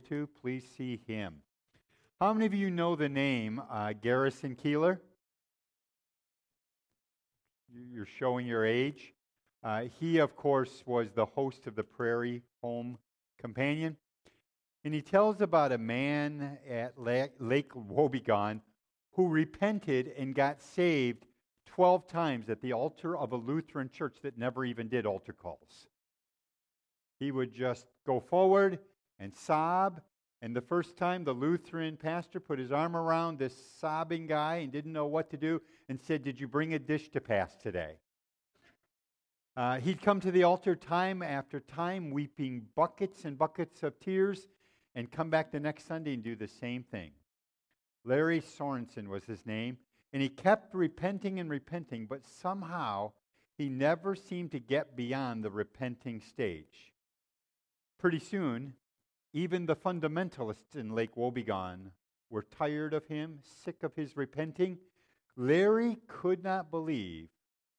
to, please see him. How many of you know the name uh, Garrison Keillor? You're showing your age. Uh, he, of course, was the host of the Prairie Home Companion. And he tells about a man at Lake Wobegon who repented and got saved 12 times at the altar of a Lutheran church that never even did altar calls. He would just go forward and sob. And the first time, the Lutheran pastor put his arm around this sobbing guy and didn't know what to do and said, Did you bring a dish to pass today? Uh, he'd come to the altar time after time, weeping buckets and buckets of tears, and come back the next Sunday and do the same thing. Larry Sorensen was his name, and he kept repenting and repenting, but somehow he never seemed to get beyond the repenting stage. Pretty soon, even the fundamentalists in Lake Wobegon were tired of him, sick of his repenting. Larry could not believe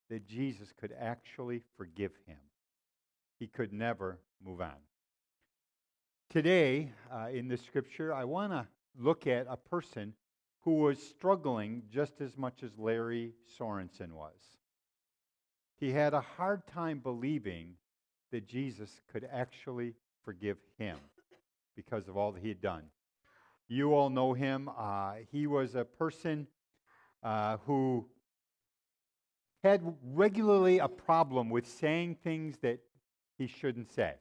that Jesus could actually forgive him. He could never move on. Today, uh, in the scripture, I want to look at a person who was struggling just as much as Larry Sorensen was. He had a hard time believing that Jesus could actually forgive him because of all that he had done. You all know him. Uh, he was a person uh, who had regularly a problem with saying things that he shouldn't say.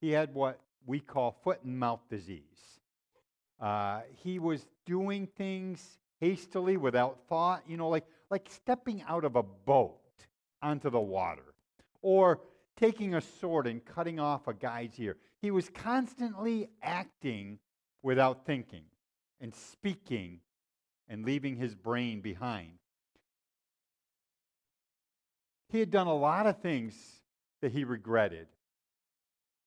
He had what we call foot and mouth disease. Uh, he was doing things hastily without thought, you know, like, like stepping out of a boat onto the water or taking a sword and cutting off a guy's ear. He was constantly acting without thinking and speaking and leaving his brain behind. He had done a lot of things that he regretted,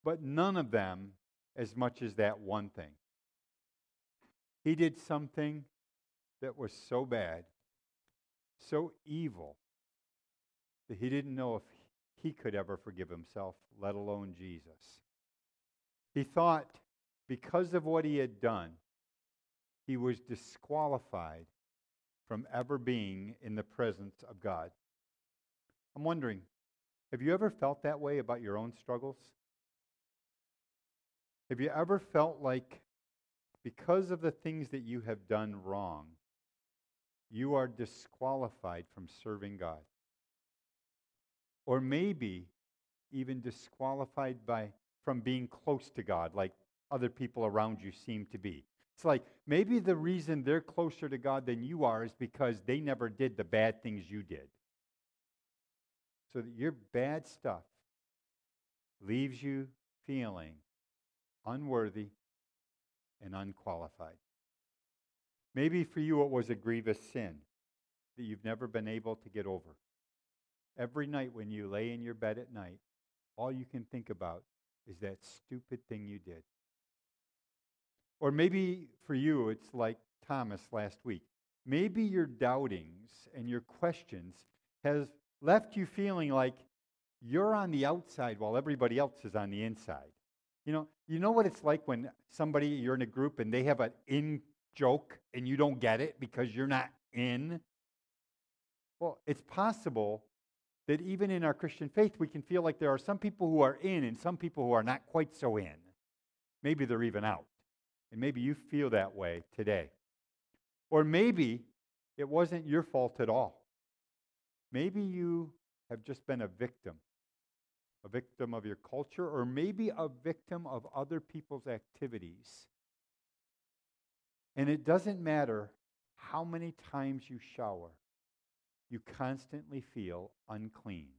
but none of them as much as that one thing. He did something that was so bad, so evil, that he didn't know if he could ever forgive himself, let alone Jesus. He thought because of what he had done, he was disqualified from ever being in the presence of God. I'm wondering, have you ever felt that way about your own struggles? Have you ever felt like because of the things that you have done wrong, you are disqualified from serving God? Or maybe even disqualified by, from being close to God, like other people around you seem to be. It's like maybe the reason they're closer to God than you are is because they never did the bad things you did. So that your bad stuff leaves you feeling unworthy and unqualified. Maybe for you it was a grievous sin that you've never been able to get over. Every night when you lay in your bed at night, all you can think about is that stupid thing you did. Or maybe for you, it's like Thomas last week. Maybe your doubtings and your questions has left you feeling like you're on the outside while everybody else is on the inside. You know, you know what it's like when somebody you're in a group and they have an in joke and you don't get it because you're not in? Well, it's possible that even in our Christian faith, we can feel like there are some people who are in and some people who are not quite so in. Maybe they're even out. And maybe you feel that way today. Or maybe it wasn't your fault at all. Maybe you have just been a victim, a victim of your culture, or maybe a victim of other people's activities. And it doesn't matter how many times you shower, you constantly feel unclean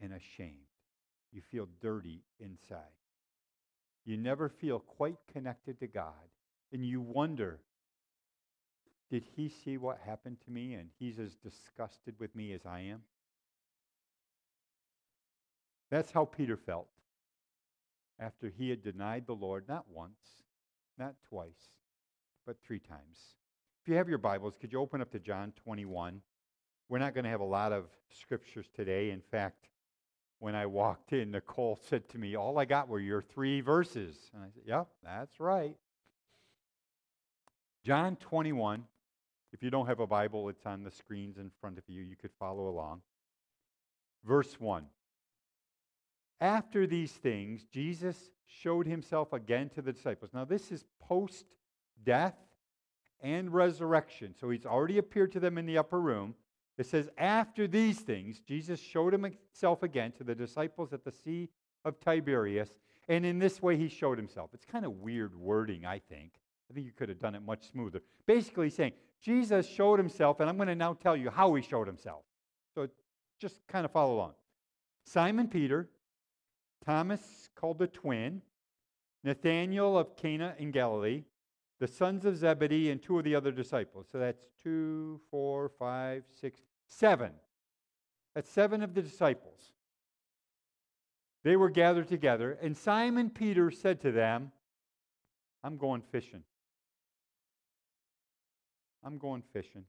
and ashamed. You feel dirty inside. You never feel quite connected to God. And you wonder, did he see what happened to me and he's as disgusted with me as I am? That's how Peter felt after he had denied the Lord not once, not twice, but three times. If you have your Bibles, could you open up to John 21? We're not going to have a lot of scriptures today. In fact, when I walked in, Nicole said to me, All I got were your three verses. And I said, Yep, that's right. John 21. If you don't have a Bible, it's on the screens in front of you. You could follow along. Verse 1. After these things, Jesus showed himself again to the disciples. Now, this is post death and resurrection. So he's already appeared to them in the upper room. It says, After these things, Jesus showed himself again to the disciples at the Sea of Tiberias. And in this way, he showed himself. It's kind of weird wording, I think. I think you could have done it much smoother. Basically, saying, Jesus showed himself, and I'm going to now tell you how he showed himself. So just kind of follow along. Simon Peter, Thomas called the twin, Nathanael of Cana in Galilee, the sons of Zebedee, and two of the other disciples. So that's two, four, five, six, seven. That's seven of the disciples. They were gathered together, and Simon Peter said to them, I'm going fishing. I'm going fishing.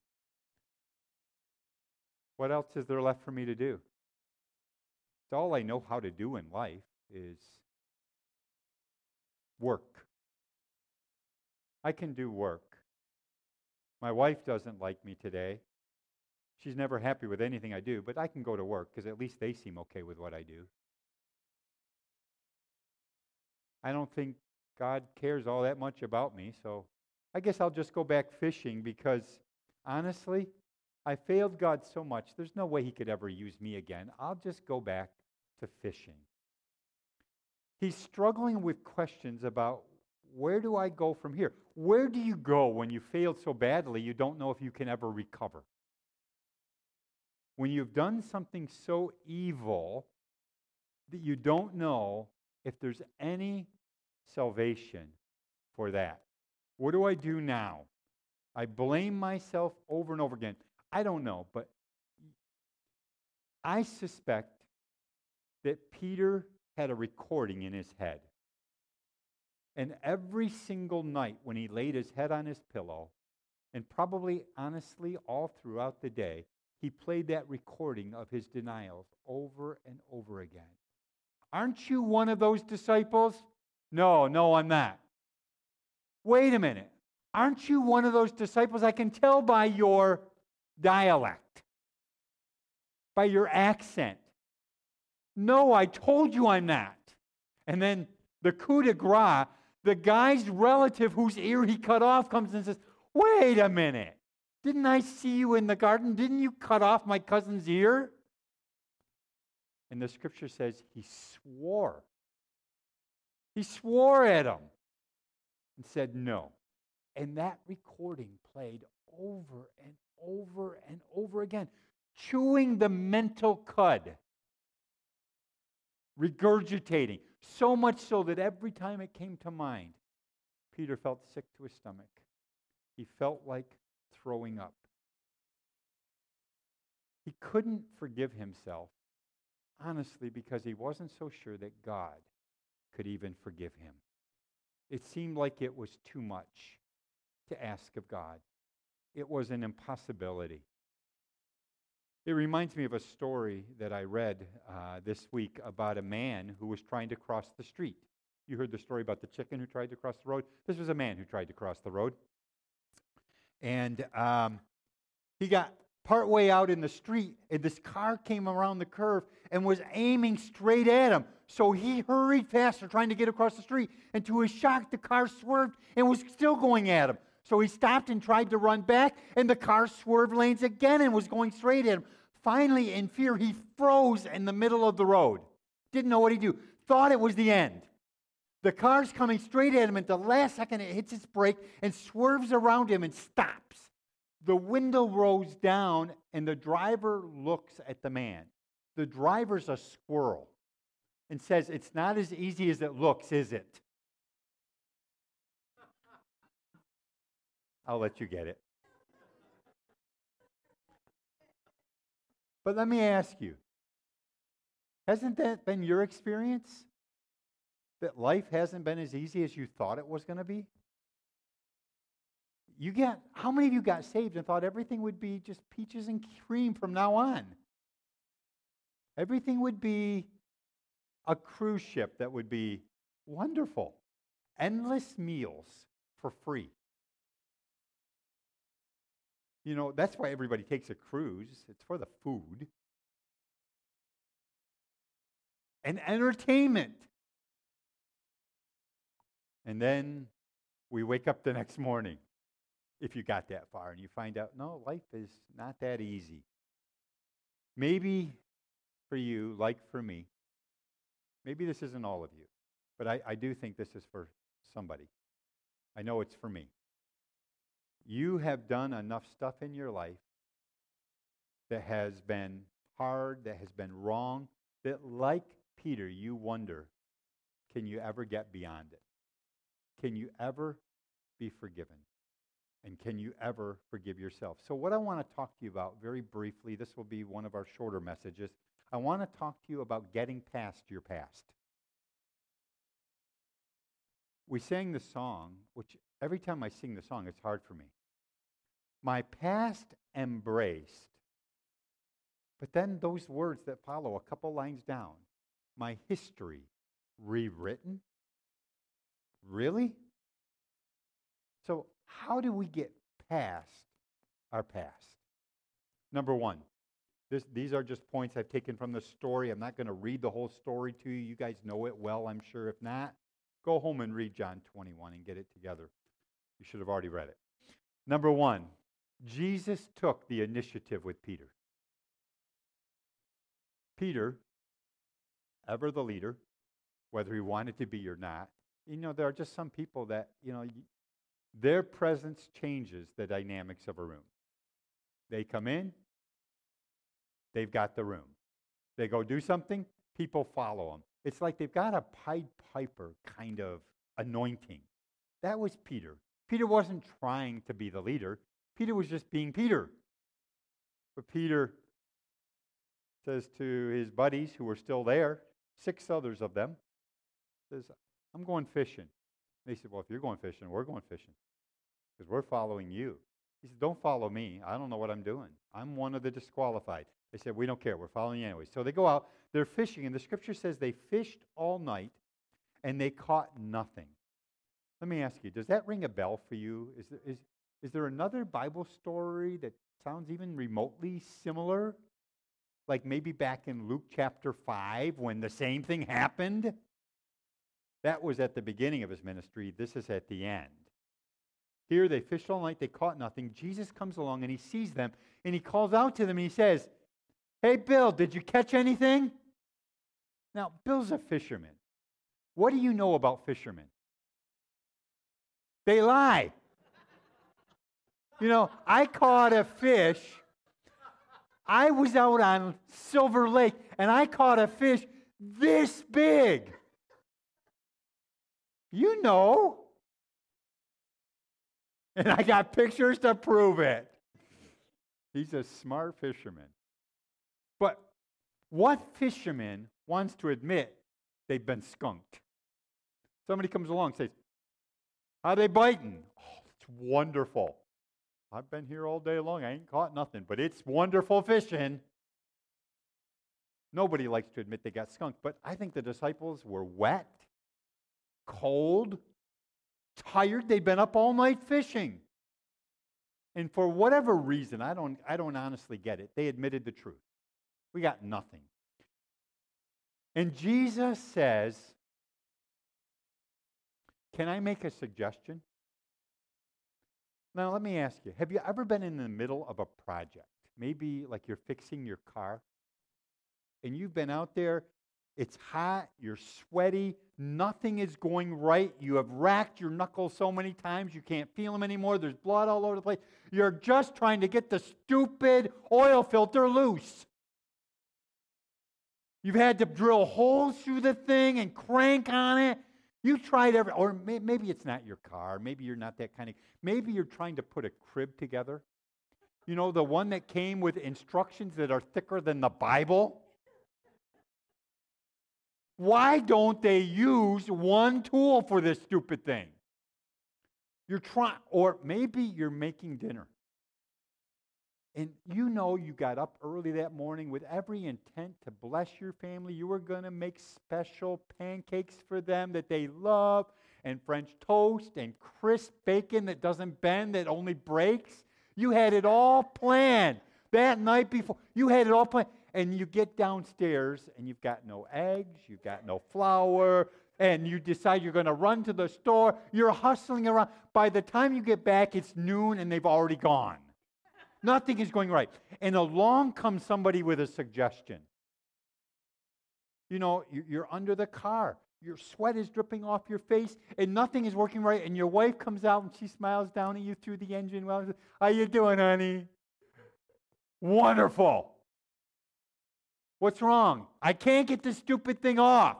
What else is there left for me to do? It's all I know how to do in life is work. I can do work. My wife doesn't like me today. She's never happy with anything I do, but I can go to work because at least they seem okay with what I do. I don't think God cares all that much about me, so I guess I'll just go back fishing because honestly, I failed God so much, there's no way He could ever use me again. I'll just go back to fishing. He's struggling with questions about where do I go from here? Where do you go when you failed so badly you don't know if you can ever recover? When you've done something so evil that you don't know if there's any salvation for that. What do I do now? I blame myself over and over again. I don't know, but I suspect that Peter had a recording in his head. And every single night when he laid his head on his pillow, and probably honestly all throughout the day, he played that recording of his denials over and over again. Aren't you one of those disciples? No, no, I'm not. Wait a minute. Aren't you one of those disciples? I can tell by your dialect, by your accent. No, I told you I'm not. And then the coup de grace the guy's relative whose ear he cut off comes and says, Wait a minute. Didn't I see you in the garden? Didn't you cut off my cousin's ear? And the scripture says he swore. He swore at him and said no. And that recording played over and over and over again, chewing the mental cud, regurgitating. So much so that every time it came to mind, Peter felt sick to his stomach. He felt like throwing up. He couldn't forgive himself, honestly, because he wasn't so sure that God could even forgive him. It seemed like it was too much to ask of God, it was an impossibility. It reminds me of a story that I read uh, this week about a man who was trying to cross the street. You heard the story about the chicken who tried to cross the road? This was a man who tried to cross the road. And um, he got partway out in the street, and this car came around the curve and was aiming straight at him. So he hurried faster, trying to get across the street. And to his shock, the car swerved and was still going at him. So he stopped and tried to run back, and the car swerved lanes again and was going straight at him. Finally, in fear, he froze in the middle of the road. Didn't know what he'd do. Thought it was the end. The car's coming straight at him. At the last second, it hits its brake and swerves around him and stops. The window rolls down, and the driver looks at the man. The driver's a squirrel and says, It's not as easy as it looks, is it? I'll let you get it. But let me ask you hasn't that been your experience? That life hasn't been as easy as you thought it was going to be? You get how many of you got saved and thought everything would be just peaches and cream from now on? Everything would be a cruise ship that would be wonderful. Endless meals for free. You know, that's why everybody takes a cruise, it's for the food. And entertainment. And then we wake up the next morning, if you got that far, and you find out, no, life is not that easy. Maybe for you, like for me, maybe this isn't all of you, but I, I do think this is for somebody. I know it's for me. You have done enough stuff in your life that has been hard, that has been wrong, that like Peter, you wonder can you ever get beyond it? Can you ever be forgiven? And can you ever forgive yourself? So, what I want to talk to you about very briefly, this will be one of our shorter messages. I want to talk to you about getting past your past. We sang the song, which every time I sing the song, it's hard for me. My past embraced. But then those words that follow a couple lines down my history rewritten? Really? So, how do we get past our past? Number one, this, these are just points I've taken from the story. I'm not going to read the whole story to you. You guys know it well, I'm sure. If not, go home and read John 21 and get it together. You should have already read it. Number one, Jesus took the initiative with Peter. Peter, ever the leader, whether he wanted to be or not, you know, there are just some people that, you know, their presence changes the dynamics of a room. They come in, they've got the room. They go do something, people follow them. It's like they've got a Pied Piper kind of anointing. That was Peter. Peter wasn't trying to be the leader, Peter was just being Peter. But Peter says to his buddies who were still there, six others of them, says, I'm going fishing. They said, Well, if you're going fishing, we're going fishing because we're following you. He said, Don't follow me. I don't know what I'm doing. I'm one of the disqualified. They said, We don't care. We're following you anyway. So they go out, they're fishing, and the scripture says they fished all night and they caught nothing. Let me ask you, does that ring a bell for you? Is there, is, is there another Bible story that sounds even remotely similar? Like maybe back in Luke chapter 5 when the same thing happened? That was at the beginning of his ministry. This is at the end. Here they fished all night, they caught nothing. Jesus comes along and he sees them and he calls out to them and he says, Hey, Bill, did you catch anything? Now, Bill's a fisherman. What do you know about fishermen? They lie. You know, I caught a fish. I was out on Silver Lake and I caught a fish this big. You know. And I got pictures to prove it. He's a smart fisherman. But what fisherman wants to admit they've been skunked? Somebody comes along and says, How they biting? Oh, it's wonderful. I've been here all day long. I ain't caught nothing, but it's wonderful fishing. Nobody likes to admit they got skunked, but I think the disciples were wet, cold, tired. They'd been up all night fishing. And for whatever reason, I don't, I don't honestly get it, they admitted the truth. We got nothing. And Jesus says, Can I make a suggestion? Now, let me ask you have you ever been in the middle of a project? Maybe like you're fixing your car, and you've been out there it's hot, you're sweaty, nothing is going right. You have racked your knuckles so many times you can't feel them anymore. There's blood all over the place. You're just trying to get the stupid oil filter loose. You've had to drill holes through the thing and crank on it. You tried every, or may, maybe it's not your car. Maybe you're not that kind of, maybe you're trying to put a crib together. You know, the one that came with instructions that are thicker than the Bible. Why don't they use one tool for this stupid thing? You're trying, or maybe you're making dinner. And you know you got up early that morning with every intent to bless your family. You were going to make special pancakes for them that they love, and French toast, and crisp bacon that doesn't bend, that only breaks. You had it all planned that night before. You had it all planned. And you get downstairs, and you've got no eggs, you've got no flour, and you decide you're going to run to the store. You're hustling around. By the time you get back, it's noon, and they've already gone. Nothing is going right. And along comes somebody with a suggestion. You know, you're under the car. Your sweat is dripping off your face, and nothing is working right. And your wife comes out and she smiles down at you through the engine. Well, how you doing, honey? Wonderful. What's wrong? I can't get this stupid thing off.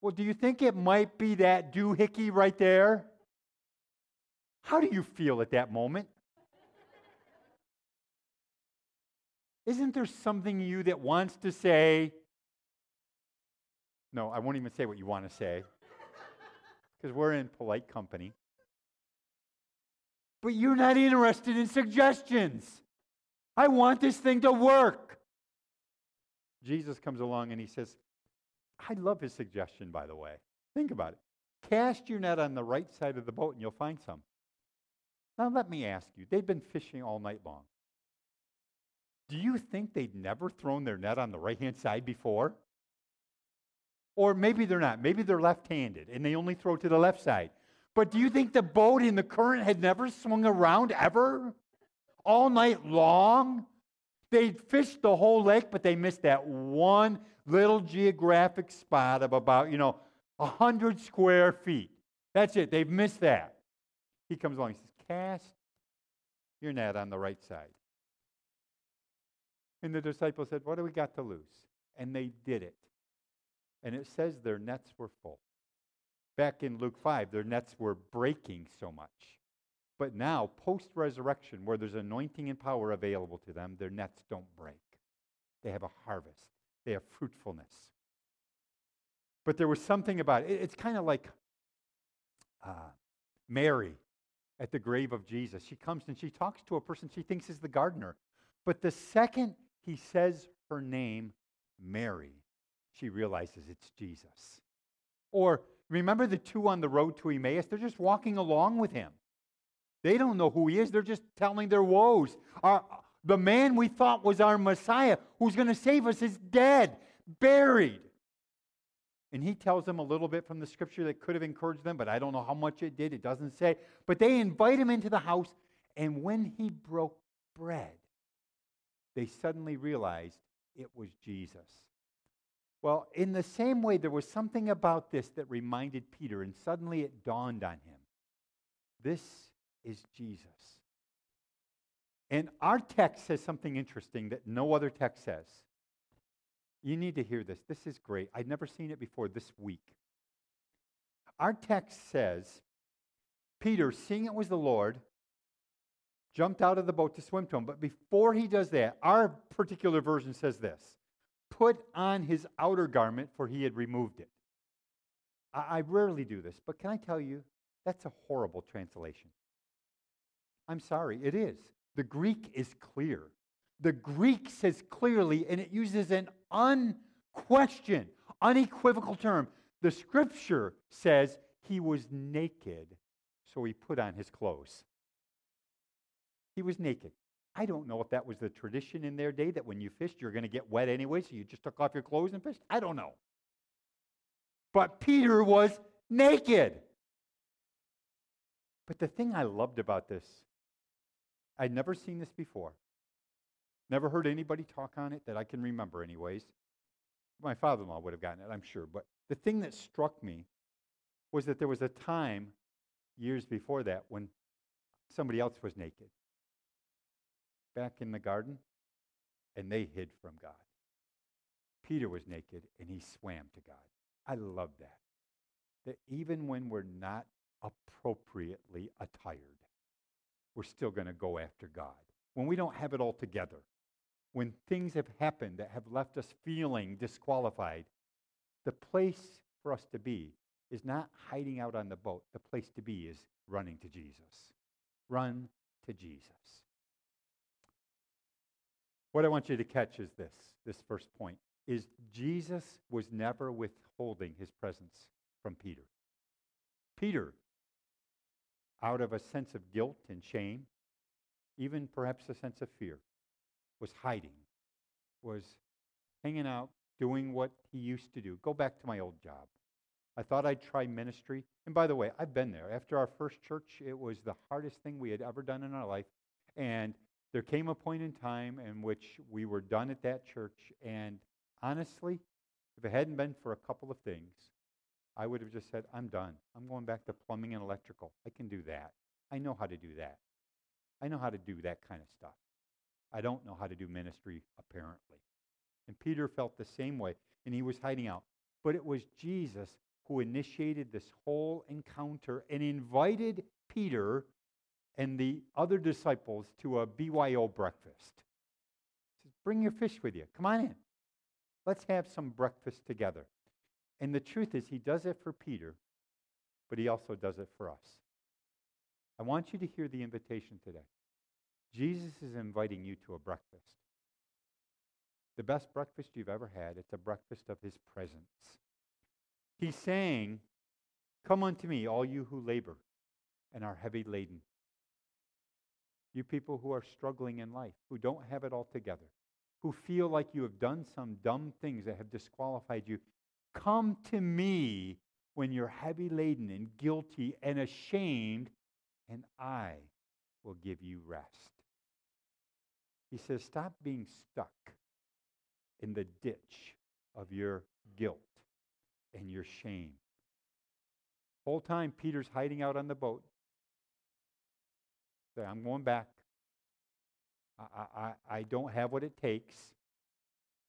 Well, do you think it might be that doohickey right there? How do you feel at that moment? Isn't there something in you that wants to say, no, I won't even say what you want to say, because we're in polite company. But you're not interested in suggestions. I want this thing to work. Jesus comes along and he says, I love his suggestion, by the way. Think about it. Cast your net on the right side of the boat and you'll find some. Now, let me ask you they've been fishing all night long. Do you think they'd never thrown their net on the right hand side before? Or maybe they're not. Maybe they're left handed and they only throw to the left side. But do you think the boat in the current had never swung around ever? All night long? They'd fished the whole lake, but they missed that one little geographic spot of about, you know, 100 square feet. That's it. They've missed that. He comes along and says, Cast your net on the right side. And the disciples said, What do we got to lose? And they did it. And it says their nets were full. Back in Luke 5, their nets were breaking so much. But now, post resurrection, where there's anointing and power available to them, their nets don't break. They have a harvest, they have fruitfulness. But there was something about it. It's kind of like uh, Mary at the grave of Jesus. She comes and she talks to a person she thinks is the gardener. But the second he says her name, Mary, she realizes it's Jesus. Or remember the two on the road to Emmaus? They're just walking along with him. They don't know who he is, they're just telling their woes. Our, the man we thought was our Messiah, who's going to save us, is dead, buried. And he tells them a little bit from the scripture that could have encouraged them, but I don't know how much it did. It doesn't say. But they invite him into the house, and when he broke bread, they suddenly realized it was Jesus. Well, in the same way, there was something about this that reminded Peter, and suddenly it dawned on him. This is Jesus. And our text says something interesting that no other text says. You need to hear this. This is great. I'd never seen it before this week. Our text says Peter, seeing it was the Lord, jumped out of the boat to swim to him. But before he does that, our particular version says this put on his outer garment, for he had removed it. I, I rarely do this, but can I tell you, that's a horrible translation. I'm sorry, it is. The Greek is clear. The Greek says clearly, and it uses an unquestioned, unequivocal term. The scripture says he was naked, so he put on his clothes. He was naked. I don't know if that was the tradition in their day that when you fished, you're going to get wet anyway, so you just took off your clothes and fished. I don't know. But Peter was naked. But the thing I loved about this, I'd never seen this before. Never heard anybody talk on it that I can remember, anyways. My father in law would have gotten it, I'm sure. But the thing that struck me was that there was a time years before that when somebody else was naked back in the garden, and they hid from God. Peter was naked and he swam to God. I love that. That even when we're not appropriately attired, we're still going to go after God. When we don't have it all together, when things have happened that have left us feeling disqualified, the place for us to be is not hiding out on the boat. The place to be is running to Jesus. Run to Jesus. What I want you to catch is this this first point is Jesus was never withholding his presence from Peter. Peter, out of a sense of guilt and shame, even perhaps a sense of fear, was hiding, was hanging out, doing what he used to do. Go back to my old job. I thought I'd try ministry. And by the way, I've been there. After our first church, it was the hardest thing we had ever done in our life. And there came a point in time in which we were done at that church. And honestly, if it hadn't been for a couple of things, I would have just said, I'm done. I'm going back to plumbing and electrical. I can do that. I know how to do that. I know how to do that kind of stuff. I don't know how to do ministry, apparently. And Peter felt the same way, and he was hiding out. But it was Jesus who initiated this whole encounter and invited Peter and the other disciples to a BYO breakfast. He says, Bring your fish with you. Come on in. Let's have some breakfast together. And the truth is, he does it for Peter, but he also does it for us. I want you to hear the invitation today. Jesus is inviting you to a breakfast. The best breakfast you've ever had, it's a breakfast of his presence. He's saying, Come unto me, all you who labor and are heavy laden. You people who are struggling in life, who don't have it all together, who feel like you have done some dumb things that have disqualified you, come to me when you're heavy laden and guilty and ashamed, and I will give you rest. He says, Stop being stuck in the ditch of your guilt and your shame. Whole time Peter's hiding out on the boat. Say, I'm going back. I, I, I don't have what it takes.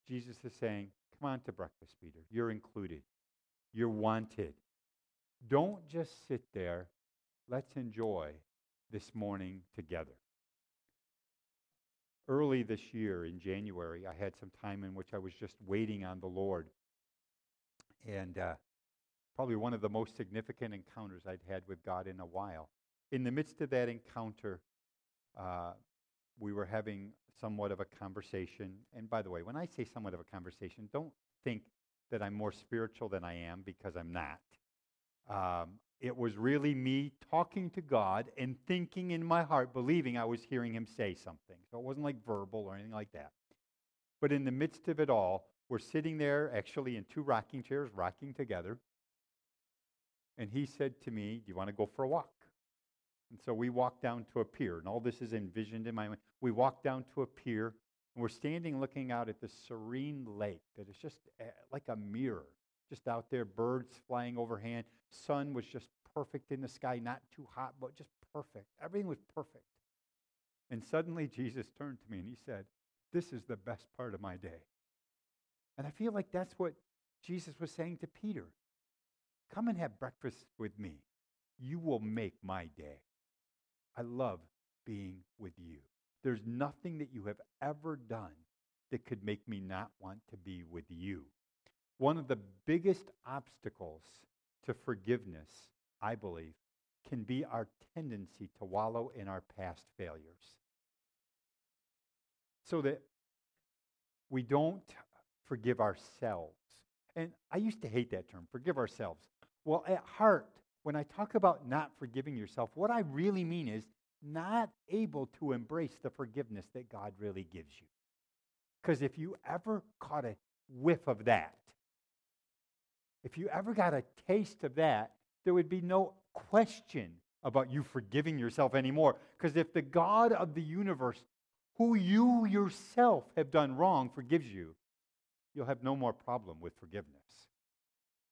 Jesus is saying, Come on to breakfast, Peter. You're included. You're wanted. Don't just sit there. Let's enjoy this morning together. Early this year in January, I had some time in which I was just waiting on the Lord. And uh, probably one of the most significant encounters I'd had with God in a while. In the midst of that encounter, uh, we were having somewhat of a conversation. And by the way, when I say somewhat of a conversation, don't think that I'm more spiritual than I am because I'm not. Um, it was really me talking to God and thinking in my heart, believing I was hearing him say something. So it wasn't like verbal or anything like that. But in the midst of it all, we're sitting there actually in two rocking chairs, rocking together. And he said to me, Do you want to go for a walk? And so we walked down to a pier, and all this is envisioned in my mind. We walked down to a pier, and we're standing looking out at this serene lake that is just uh, like a mirror, just out there, birds flying overhead. Sun was just perfect in the sky, not too hot, but just perfect. Everything was perfect. And suddenly Jesus turned to me and he said, This is the best part of my day. And I feel like that's what Jesus was saying to Peter Come and have breakfast with me. You will make my day. I love being with you. There's nothing that you have ever done that could make me not want to be with you. One of the biggest obstacles to forgiveness, I believe, can be our tendency to wallow in our past failures. So that we don't forgive ourselves. And I used to hate that term, forgive ourselves. Well, at heart, when I talk about not forgiving yourself, what I really mean is not able to embrace the forgiveness that God really gives you. Because if you ever caught a whiff of that, if you ever got a taste of that, there would be no question about you forgiving yourself anymore. Because if the God of the universe, who you yourself have done wrong, forgives you, you'll have no more problem with forgiveness.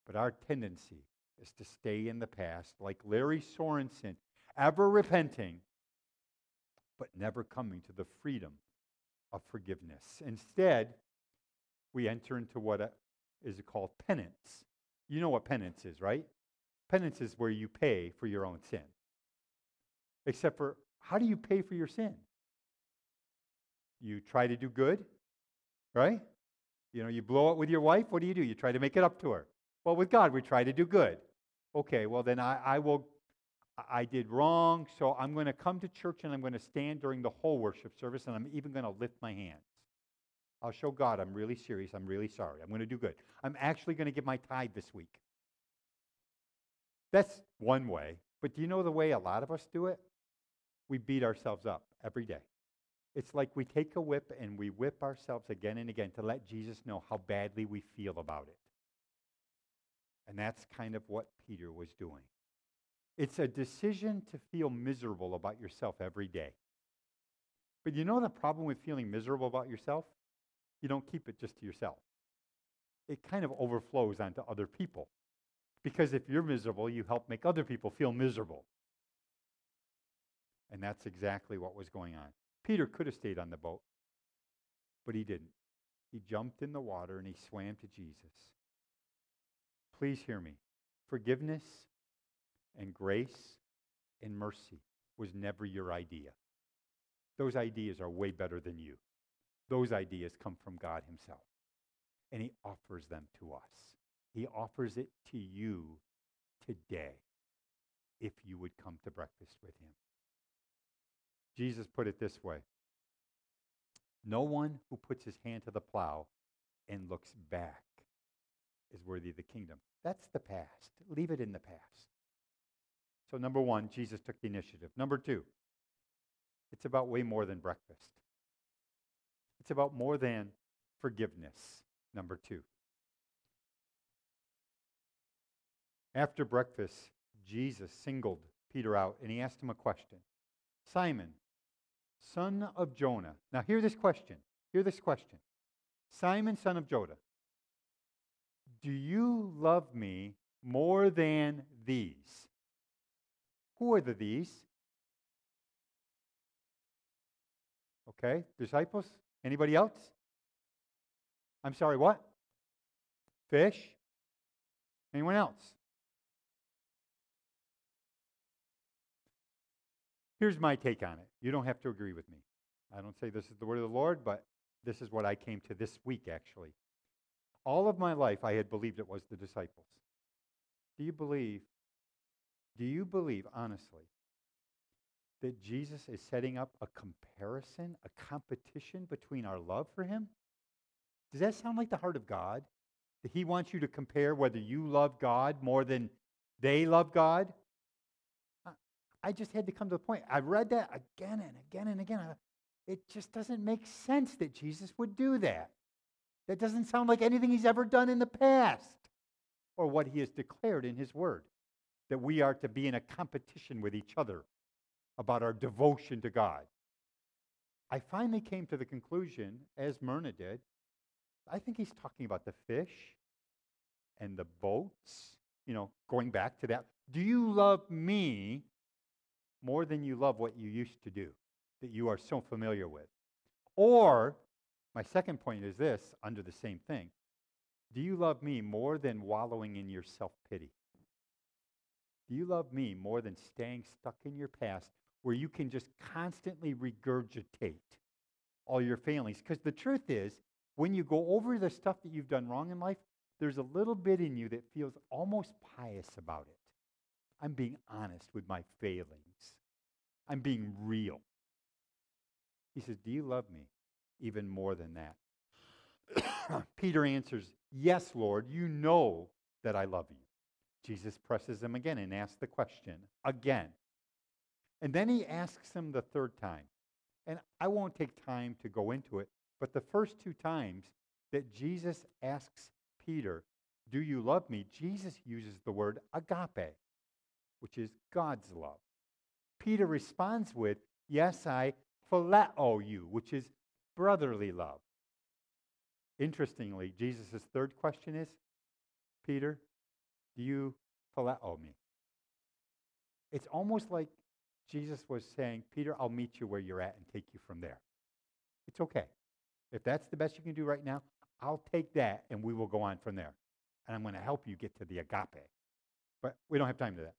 But our tendency is to stay in the past, like Larry Sorensen, ever repenting, but never coming to the freedom of forgiveness. Instead, we enter into what uh, is called penance. You know what penance is, right? Penance is where you pay for your own sin. Except for, how do you pay for your sin? You try to do good, right? You know, you blow it with your wife. What do you do? You try to make it up to her. Well, with God, we try to do good. Okay, well, then I, I will, I did wrong, so I'm going to come to church and I'm going to stand during the whole worship service and I'm even going to lift my hands. I'll show God I'm really serious. I'm really sorry. I'm going to do good. I'm actually going to give my tithe this week. That's one way. But do you know the way a lot of us do it? We beat ourselves up every day. It's like we take a whip and we whip ourselves again and again to let Jesus know how badly we feel about it. And that's kind of what Peter was doing. It's a decision to feel miserable about yourself every day. But you know the problem with feeling miserable about yourself? You don't keep it just to yourself. It kind of overflows onto other people. Because if you're miserable, you help make other people feel miserable. And that's exactly what was going on. Peter could have stayed on the boat, but he didn't. He jumped in the water and he swam to Jesus. Please hear me. Forgiveness and grace and mercy was never your idea. Those ideas are way better than you. Those ideas come from God Himself. And He offers them to us. He offers it to you today if you would come to breakfast with Him. Jesus put it this way No one who puts his hand to the plow and looks back is worthy of the kingdom. That's the past. Leave it in the past. So, number one, Jesus took the initiative. Number two, it's about way more than breakfast, it's about more than forgiveness. Number two. After breakfast, Jesus singled Peter out and he asked him a question Simon, son of Jonah. Now, hear this question. Hear this question. Simon, son of Jonah, do you love me more than these? Who are the these? Okay, disciples? Anybody else? I'm sorry, what? Fish? Anyone else? Here's my take on it. You don't have to agree with me. I don't say this is the word of the Lord, but this is what I came to this week, actually. All of my life, I had believed it was the disciples. Do you believe, do you believe, honestly, that Jesus is setting up a comparison, a competition between our love for him? Does that sound like the heart of God? That he wants you to compare whether you love God more than they love God? I just had to come to the point. I read that again and again and again. It just doesn't make sense that Jesus would do that. That doesn't sound like anything he's ever done in the past or what he has declared in his word that we are to be in a competition with each other about our devotion to God. I finally came to the conclusion, as Myrna did, I think he's talking about the fish and the boats, you know, going back to that. Do you love me more than you love what you used to do, that you are so familiar with? Or, my second point is this under the same thing Do you love me more than wallowing in your self pity? Do you love me more than staying stuck in your past where you can just constantly regurgitate all your failings? Because the truth is, when you go over the stuff that you've done wrong in life, there's a little bit in you that feels almost pious about it. I'm being honest with my failings. I'm being real. He says, Do you love me even more than that? Peter answers, Yes, Lord, you know that I love you. Jesus presses him again and asks the question again. And then he asks him the third time. And I won't take time to go into it, but the first two times that Jesus asks Peter, Do you love me? Jesus uses the word agape which is God's love. Peter responds with, Yes, I phileo you, which is brotherly love. Interestingly, Jesus' third question is, Peter, do you phileo me? It's almost like Jesus was saying, Peter, I'll meet you where you're at and take you from there. It's okay. If that's the best you can do right now, I'll take that and we will go on from there. And I'm going to help you get to the agape. But we don't have time to that.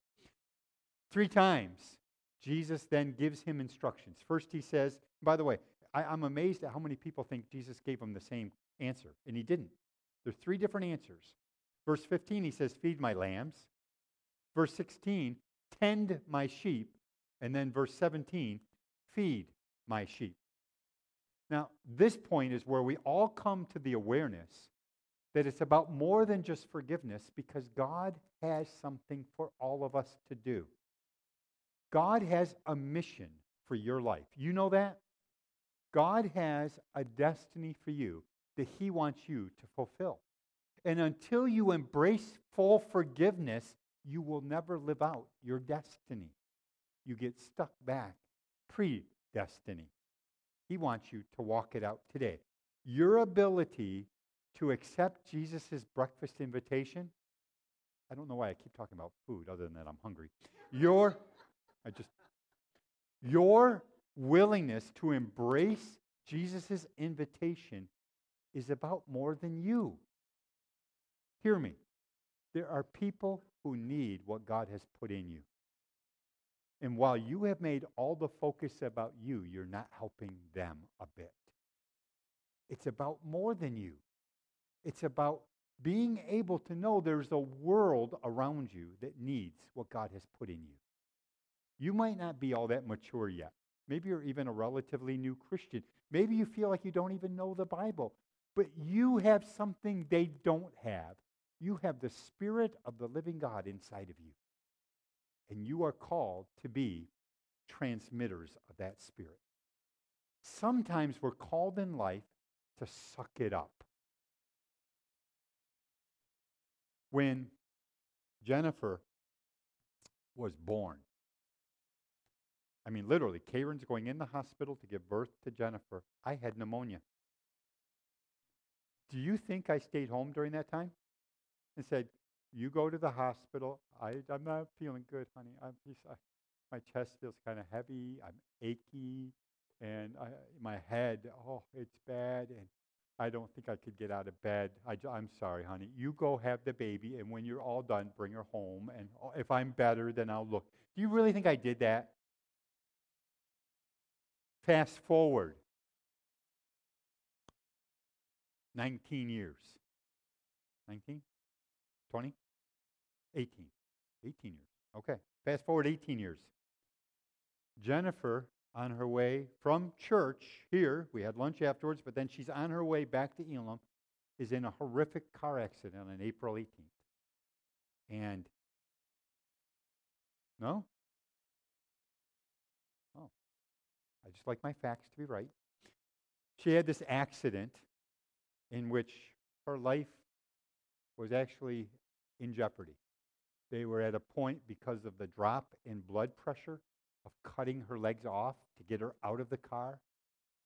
Three times, Jesus then gives him instructions. First, he says, by the way, I, am amazed at how many people think Jesus gave them the same answer, and he didn't. There's three different answers. Verse 15, he says, Feed my lambs. Verse 16, Tend my sheep. And then verse 17, Feed my sheep. Now, this point is where we all come to the awareness that it's about more than just forgiveness because God has something for all of us to do. God has a mission for your life. You know that? God has a destiny for you that He wants you to fulfill. And until you embrace full forgiveness, you will never live out your destiny. You get stuck back pre-destiny. He wants you to walk it out today. Your ability to accept Jesus' breakfast invitation, I don't know why I keep talking about food other than that I'm hungry. Your, I just, your willingness to embrace Jesus' invitation is about more than you. Hear me. There are people who need what God has put in you. And while you have made all the focus about you, you're not helping them a bit. It's about more than you. It's about being able to know there's a world around you that needs what God has put in you. You might not be all that mature yet. Maybe you're even a relatively new Christian. Maybe you feel like you don't even know the Bible. But you have something they don't have. You have the Spirit of the living God inside of you. And you are called to be transmitters of that Spirit. Sometimes we're called in life to suck it up. When Jennifer was born, I mean, literally, Karen's going in the hospital to give birth to Jennifer. I had pneumonia. Do you think I stayed home during that time and said, You go to the hospital. I, I'm not feeling good, honey. I'm just, I, my chest feels kind of heavy. I'm achy. And I, my head, oh, it's bad. And I don't think I could get out of bed. I, am sorry, honey. You go have the baby, and when you're all done, bring her home. And oh, if I'm better, then I'll look. Do you really think I did that? Fast forward 19 years. 19? 20? 18. 18 years. Okay. Fast forward 18 years. Jennifer, on her way from church here, we had lunch afterwards, but then she's on her way back to Elam, is in a horrific car accident on April 18th. And, no? Oh. I just like my facts to be right. She had this accident in which her life was actually in jeopardy. They were at a point because of the drop in blood pressure of cutting her legs off to get her out of the car.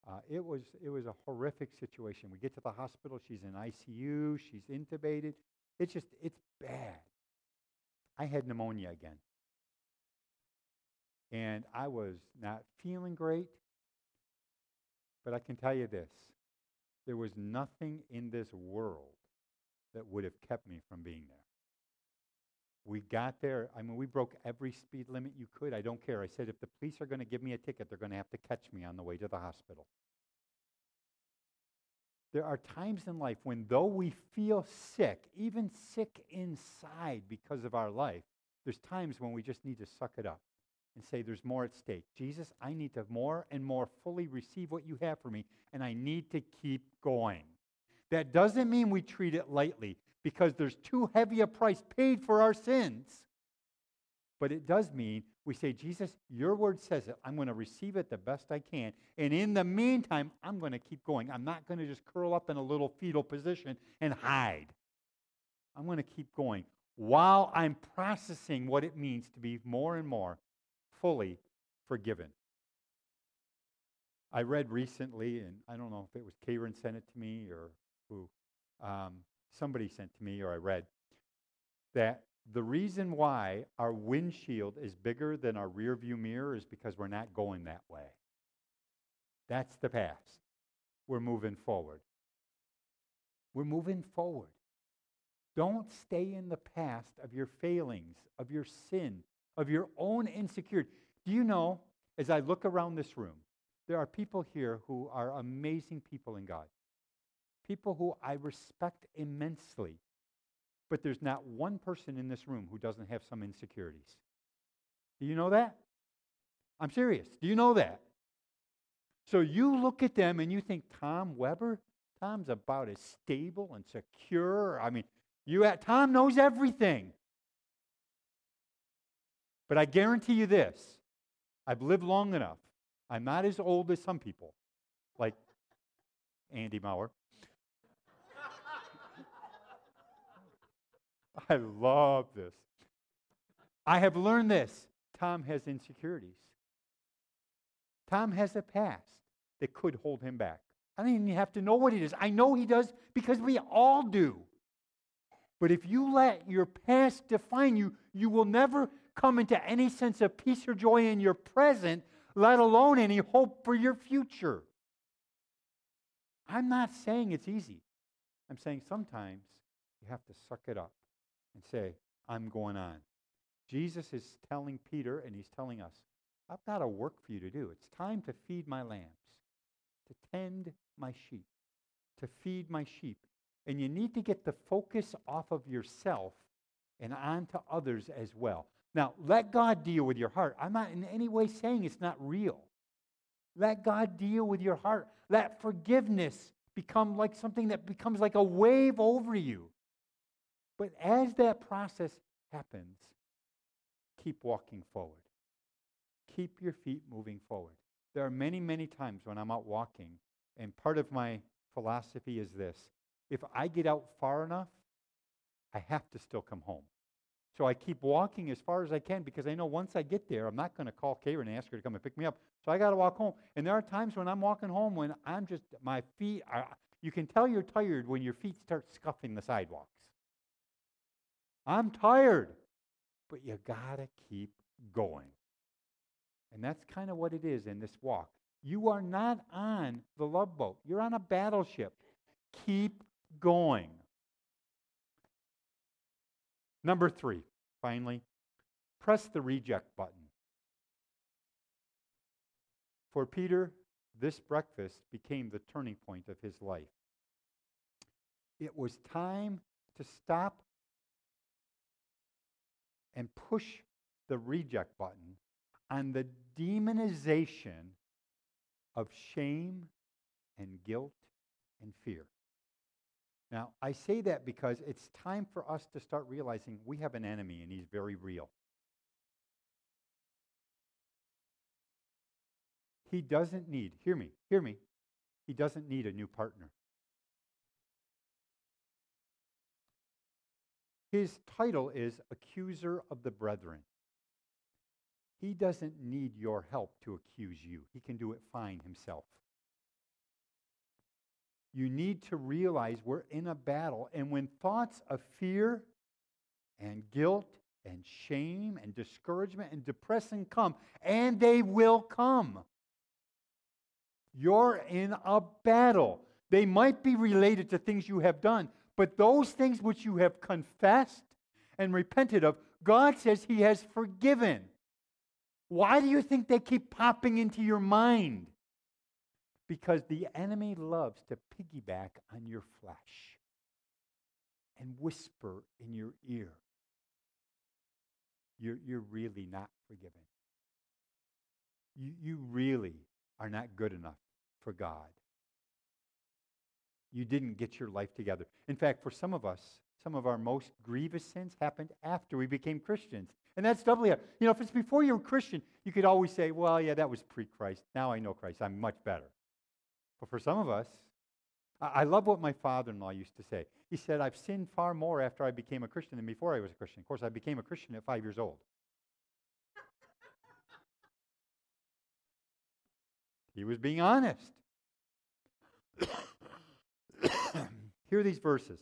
Uh, it was it was a horrific situation. We get to the hospital. She's in ICU. She's intubated. It's just it's bad. I had pneumonia again, and I was not feeling great. But I can tell you this: there was nothing in this world that would have kept me from being there. We got there. I mean, we broke every speed limit you could. I don't care. I said, if the police are going to give me a ticket, they're going to have to catch me on the way to the hospital. There are times in life when, though we feel sick, even sick inside because of our life, there's times when we just need to suck it up and say, There's more at stake. Jesus, I need to more and more fully receive what you have for me, and I need to keep going. That doesn't mean we treat it lightly because there's too heavy a price paid for our sins. But it does mean we say, Jesus, your word says it. I'm going to receive it the best I can. And in the meantime, I'm going to keep going. I'm not going to just curl up in a little fetal position and hide. I'm going to keep going while I'm processing what it means to be more and more fully forgiven. I read recently, and I don't know if it was Karen sent it to me or who, um, somebody sent to me or I read, that the reason why our windshield is bigger than our rear view mirror is because we're not going that way. That's the past. We're moving forward. We're moving forward. Don't stay in the past of your failings, of your sin, of your own insecurity. Do you know, as I look around this room, there are people here who are amazing people in God, people who I respect immensely, but there's not one person in this room who doesn't have some insecurities. Do you know that? I'm serious. Do you know that? So you look at them and you think, Tom Weber? Tom's about as stable and secure. I mean, you at Tom knows everything. But I guarantee you this I've lived long enough. I'm not as old as some people, like Andy Mauer. I love this. I have learned this. Tom has insecurities. Tom has a past that could hold him back. I don't even have to know what it is. I know he does because we all do. But if you let your past define you, you will never come into any sense of peace or joy in your present, let alone any hope for your future. I'm not saying it's easy. I'm saying sometimes you have to suck it up and say, I'm going on. Jesus is telling Peter, and he's telling us, I've got a work for you to do. It's time to feed my lambs, to tend my sheep, to feed my sheep. And you need to get the focus off of yourself and onto others as well. Now, let God deal with your heart. I'm not in any way saying it's not real. Let God deal with your heart. Let forgiveness become like something that becomes like a wave over you. But as that process happens, keep walking forward. Keep your feet moving forward. There are many, many times when I'm out walking, and part of my philosophy is this if I get out far enough, I have to still come home. So I keep walking as far as I can because I know once I get there, I'm not going to call Karen and ask her to come and pick me up. So I got to walk home. And there are times when I'm walking home when I'm just, my feet are, you can tell you're tired when your feet start scuffing the sidewalks. I'm tired, but you got to keep going. And that's kind of what it is in this walk. You are not on the love boat, you're on a battleship. Keep going. Number three, finally, press the reject button. For Peter, this breakfast became the turning point of his life. It was time to stop and push the reject button on the demonization of shame and guilt and fear. Now, I say that because it's time for us to start realizing we have an enemy and he's very real. He doesn't need, hear me, hear me, he doesn't need a new partner. His title is Accuser of the Brethren. He doesn't need your help to accuse you, he can do it fine himself. You need to realize we're in a battle, and when thoughts of fear and guilt and shame and discouragement and depression come, and they will come, you're in a battle. They might be related to things you have done, but those things which you have confessed and repented of, God says He has forgiven. Why do you think they keep popping into your mind? Because the enemy loves to piggyback on your flesh and whisper in your ear. You're, you're really not forgiven. You, you really are not good enough for God. You didn't get your life together. In fact, for some of us, some of our most grievous sins happened after we became Christians. And that's doubly, you know, if it's before you were a Christian, you could always say, well, yeah, that was pre Christ. Now I know Christ. I'm much better. But for some of us, I love what my father in law used to say. He said, I've sinned far more after I became a Christian than before I was a Christian. Of course, I became a Christian at five years old. he was being honest. Hear these verses.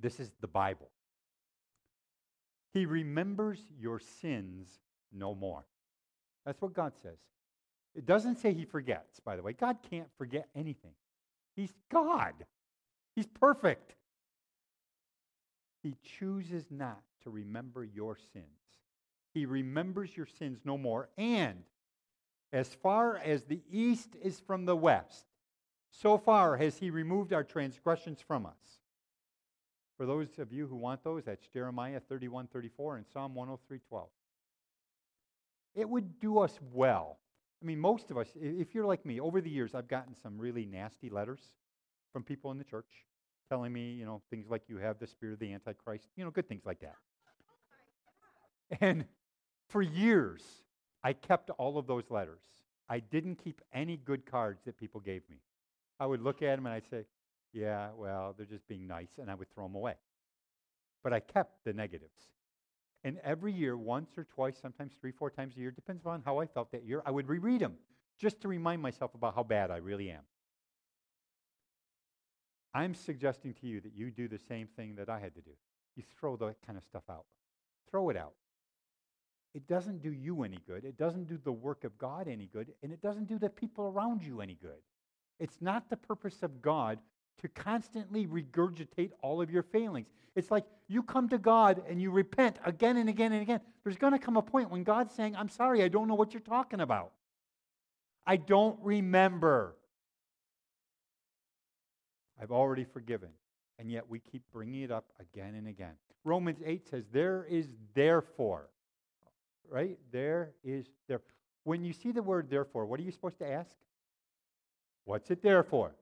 This is the Bible. He remembers your sins no more. That's what God says. It doesn't say he forgets, by the way. God can't forget anything. He's God, He's perfect. He chooses not to remember your sins. He remembers your sins no more. And as far as the east is from the west, so far has he removed our transgressions from us. For those of you who want those, that's Jeremiah 31 34 and Psalm 103 12. It would do us well I mean, most of us, if you're like me, over the years, I've gotten some really nasty letters from people in the church telling me, you know, things like you have the spirit of the Antichrist, you know, good things like that. And for years, I kept all of those letters. I didn't keep any good cards that people gave me. I would look at them and I'd say, yeah, well, they're just being nice, and I would throw them away. But I kept the negatives. And every year, once or twice, sometimes three, four times a year, depends on how I felt that year, I would reread them just to remind myself about how bad I really am. I'm suggesting to you that you do the same thing that I had to do. You throw that kind of stuff out. Throw it out. It doesn't do you any good. It doesn't do the work of God any good. And it doesn't do the people around you any good. It's not the purpose of God to constantly regurgitate all of your failings. It's like you come to God and you repent again and again and again. There's going to come a point when God's saying, I'm sorry, I don't know what you're talking about. I don't remember. I've already forgiven. And yet we keep bringing it up again and again. Romans 8 says, There is therefore, right? There is there. When you see the word therefore, what are you supposed to ask? What's it there for?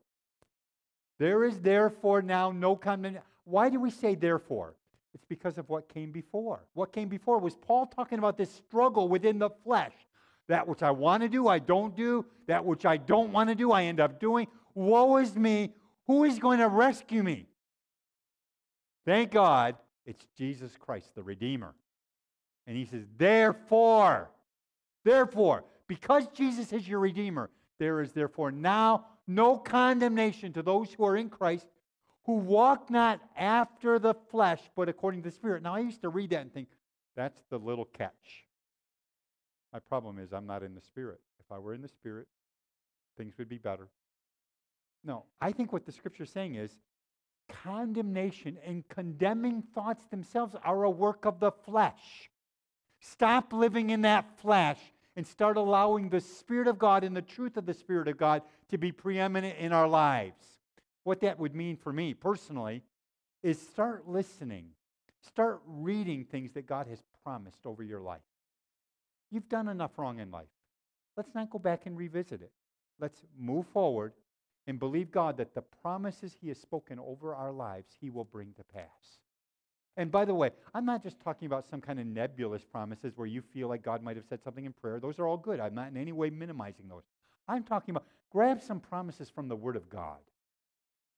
There is therefore now no condemnation. Why do we say therefore? It's because of what came before. What came before was Paul talking about this struggle within the flesh. That which I want to do, I don't do. That which I don't want to do, I end up doing. Woe is me. Who is going to rescue me? Thank God it's Jesus Christ, the Redeemer. And he says, therefore, therefore, because Jesus is your Redeemer, there is therefore now no condemnation to those who are in Christ, who walk not after the flesh, but according to the Spirit. Now, I used to read that and think, that's the little catch. My problem is I'm not in the Spirit. If I were in the Spirit, things would be better. No, I think what the scripture is saying is condemnation and condemning thoughts themselves are a work of the flesh. Stop living in that flesh and start allowing the Spirit of God and the truth of the Spirit of God to be preeminent in our lives. What that would mean for me personally is start listening, start reading things that God has promised over your life. You've done enough wrong in life. Let's not go back and revisit it. Let's move forward and believe God that the promises He has spoken over our lives, He will bring to pass. And by the way, I'm not just talking about some kind of nebulous promises where you feel like God might have said something in prayer. Those are all good. I'm not in any way minimizing those. I'm talking about grab some promises from the Word of God.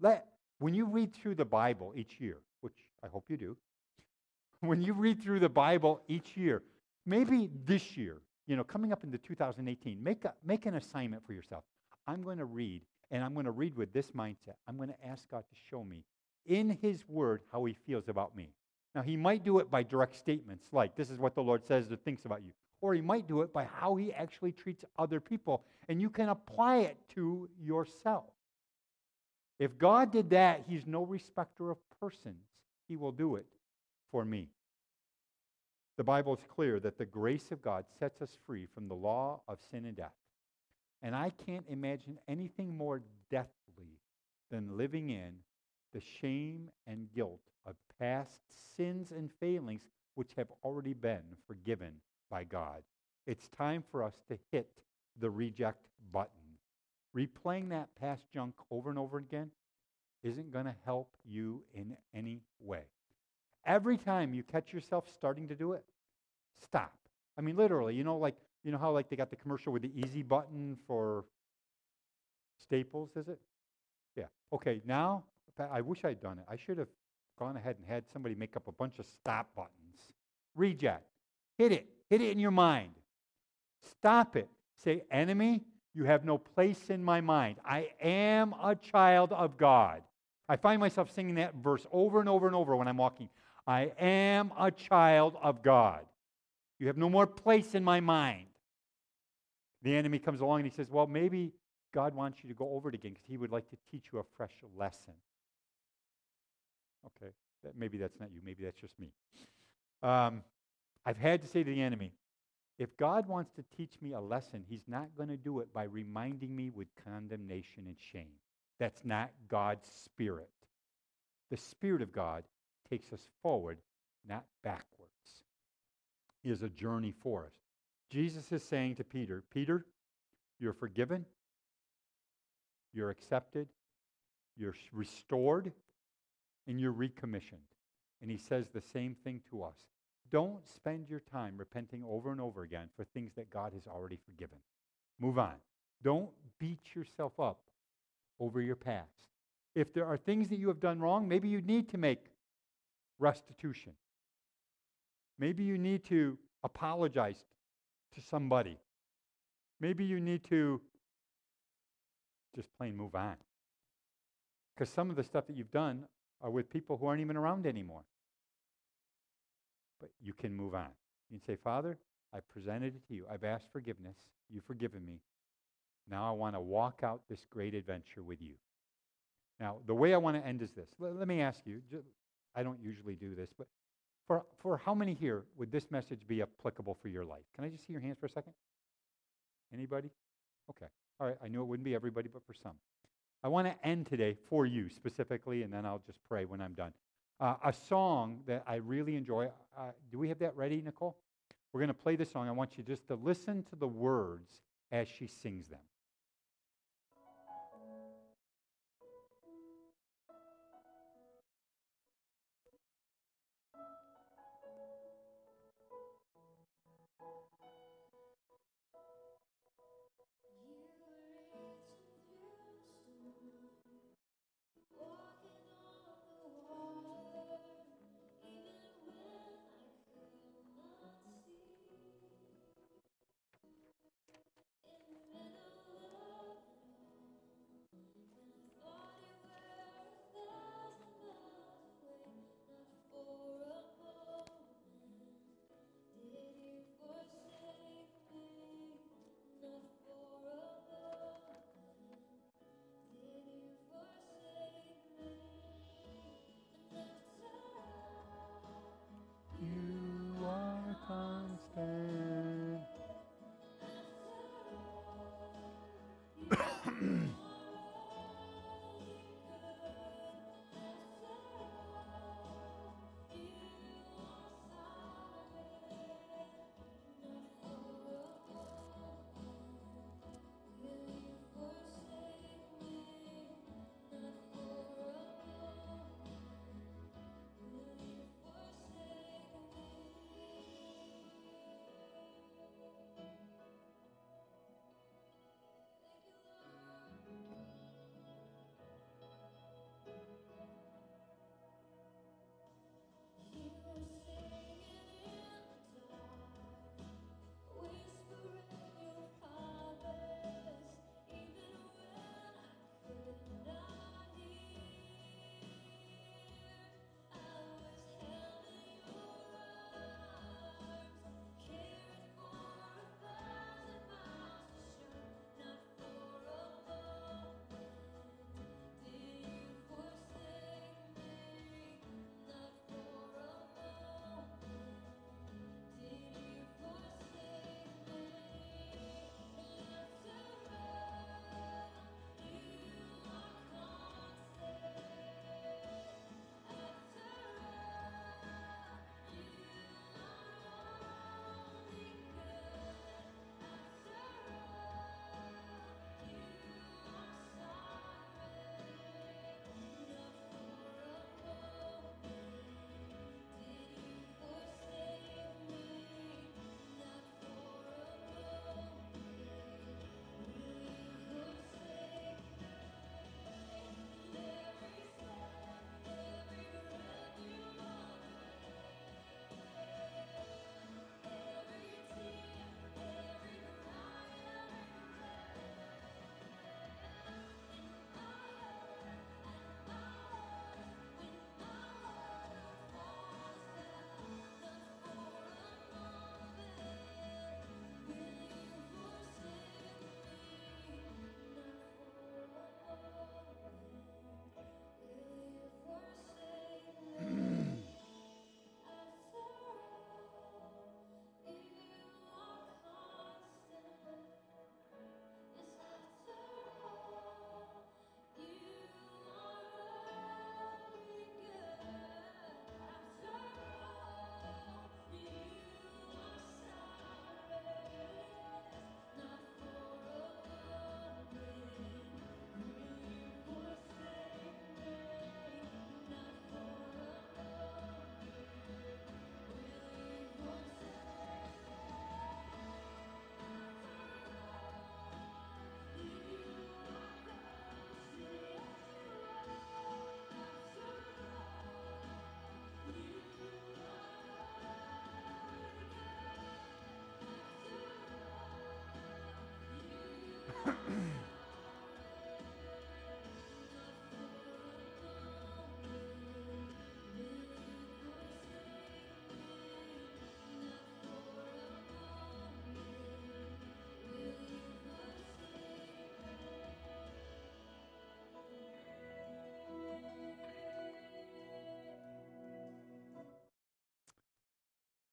Let when you read through the Bible each year, which I hope you do, when you read through the Bible each year, maybe this year, you know, coming up into 2018, make a, make an assignment for yourself. I'm going to read, and I'm going to read with this mindset. I'm going to ask God to show me in His Word how He feels about me. Now, he might do it by direct statements like, this is what the Lord says or thinks about you. Or he might do it by how he actually treats other people. And you can apply it to yourself. If God did that, he's no respecter of persons. He will do it for me. The Bible is clear that the grace of God sets us free from the law of sin and death. And I can't imagine anything more deathly than living in the shame and guilt of past sins and failings which have already been forgiven by God. It's time for us to hit the reject button. Replaying that past junk over and over again isn't going to help you in any way. Every time you catch yourself starting to do it, stop. I mean, literally, you know, like, you know how like they got the commercial with the easy button for Staples, is it? Yeah. Okay, now I wish I'd done it. I should have gone ahead and had somebody make up a bunch of stop buttons. Reject. Hit it. Hit it in your mind. Stop it. Say, enemy, you have no place in my mind. I am a child of God. I find myself singing that verse over and over and over when I'm walking. I am a child of God. You have no more place in my mind. The enemy comes along and he says, Well, maybe God wants you to go over it again because he would like to teach you a fresh lesson. Okay, that, maybe that's not you. Maybe that's just me. Um, I've had to say to the enemy, if God wants to teach me a lesson, he's not going to do it by reminding me with condemnation and shame. That's not God's spirit. The Spirit of God takes us forward, not backwards. It is a journey for us. Jesus is saying to Peter, Peter, You're forgiven. You're accepted. You're restored. And you're recommissioned. And he says the same thing to us. Don't spend your time repenting over and over again for things that God has already forgiven. Move on. Don't beat yourself up over your past. If there are things that you have done wrong, maybe you need to make restitution. Maybe you need to apologize to somebody. Maybe you need to just plain move on. Because some of the stuff that you've done are with people who aren't even around anymore. But you can move on. You can say, Father, I presented it to you. I've asked forgiveness. You've forgiven me. Now I want to walk out this great adventure with you. Now, the way I want to end is this. Let, let me ask you, I don't usually do this, but for, for how many here would this message be applicable for your life? Can I just see your hands for a second? Anybody? Okay. All right. I knew it wouldn't be everybody, but for some. I want to end today for you specifically, and then I'll just pray when I'm done. Uh, a song that I really enjoy. Uh, do we have that ready, Nicole? We're going to play this song. I want you just to listen to the words as she sings them.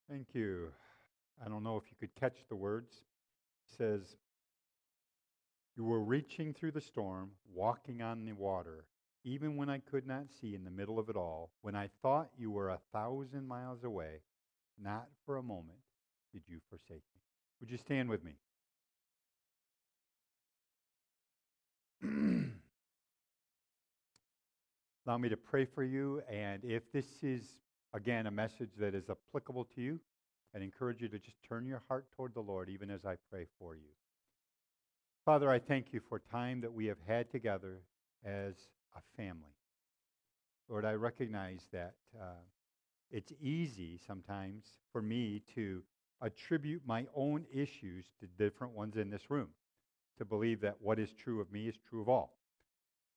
Thank you. I don't know if you could catch the words. It says, You were reaching through the storm, walking on the water, even when I could not see in the middle of it all, when I thought you were a thousand miles away, not for a moment did you forsake me. Would you stand with me? Allow me to pray for you, and if this is, again, a message that is applicable to you, I'd encourage you to just turn your heart toward the Lord even as I pray for you. Father, I thank you for time that we have had together as a family. Lord, I recognize that uh, it's easy sometimes for me to attribute my own issues to different ones in this room, to believe that what is true of me is true of all.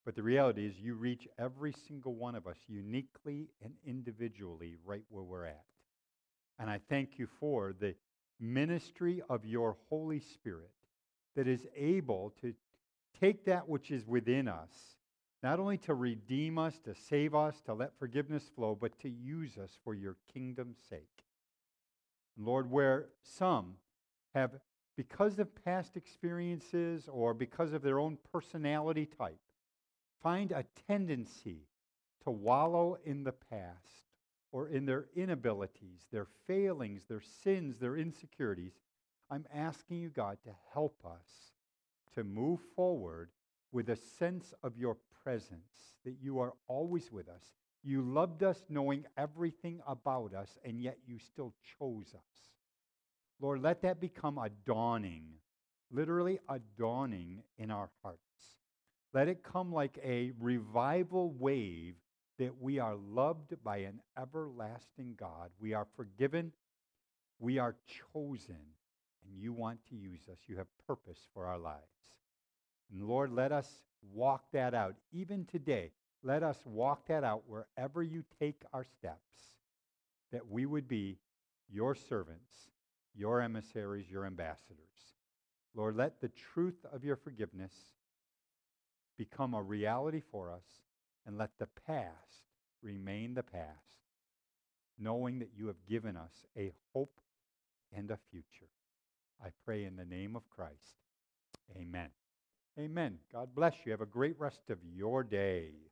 But the reality is, you reach every single one of us uniquely and individually right where we're at. And I thank you for the ministry of your Holy Spirit that is able to take that which is within us, not only to redeem us, to save us, to let forgiveness flow, but to use us for your kingdom's sake. And Lord, where some have, because of past experiences or because of their own personality type, find a tendency to wallow in the past or in their inabilities, their failings, their sins, their insecurities, I'm asking you, God, to help us to move forward with a sense of your presence, that you are always with us. You loved us knowing everything about us, and yet you still chose us. Lord, let that become a dawning, literally a dawning in our hearts. Let it come like a revival wave that we are loved by an everlasting God. We are forgiven. We are chosen. And you want to use us. You have purpose for our lives. And Lord, let us walk that out. Even today, let us walk that out wherever you take our steps, that we would be your servants, your emissaries, your ambassadors. Lord, let the truth of your forgiveness become a reality for us, and let the past remain the past, knowing that you have given us a hope and a future. I pray in the name of Christ. Amen. Amen. God bless you. Have a great rest of your day.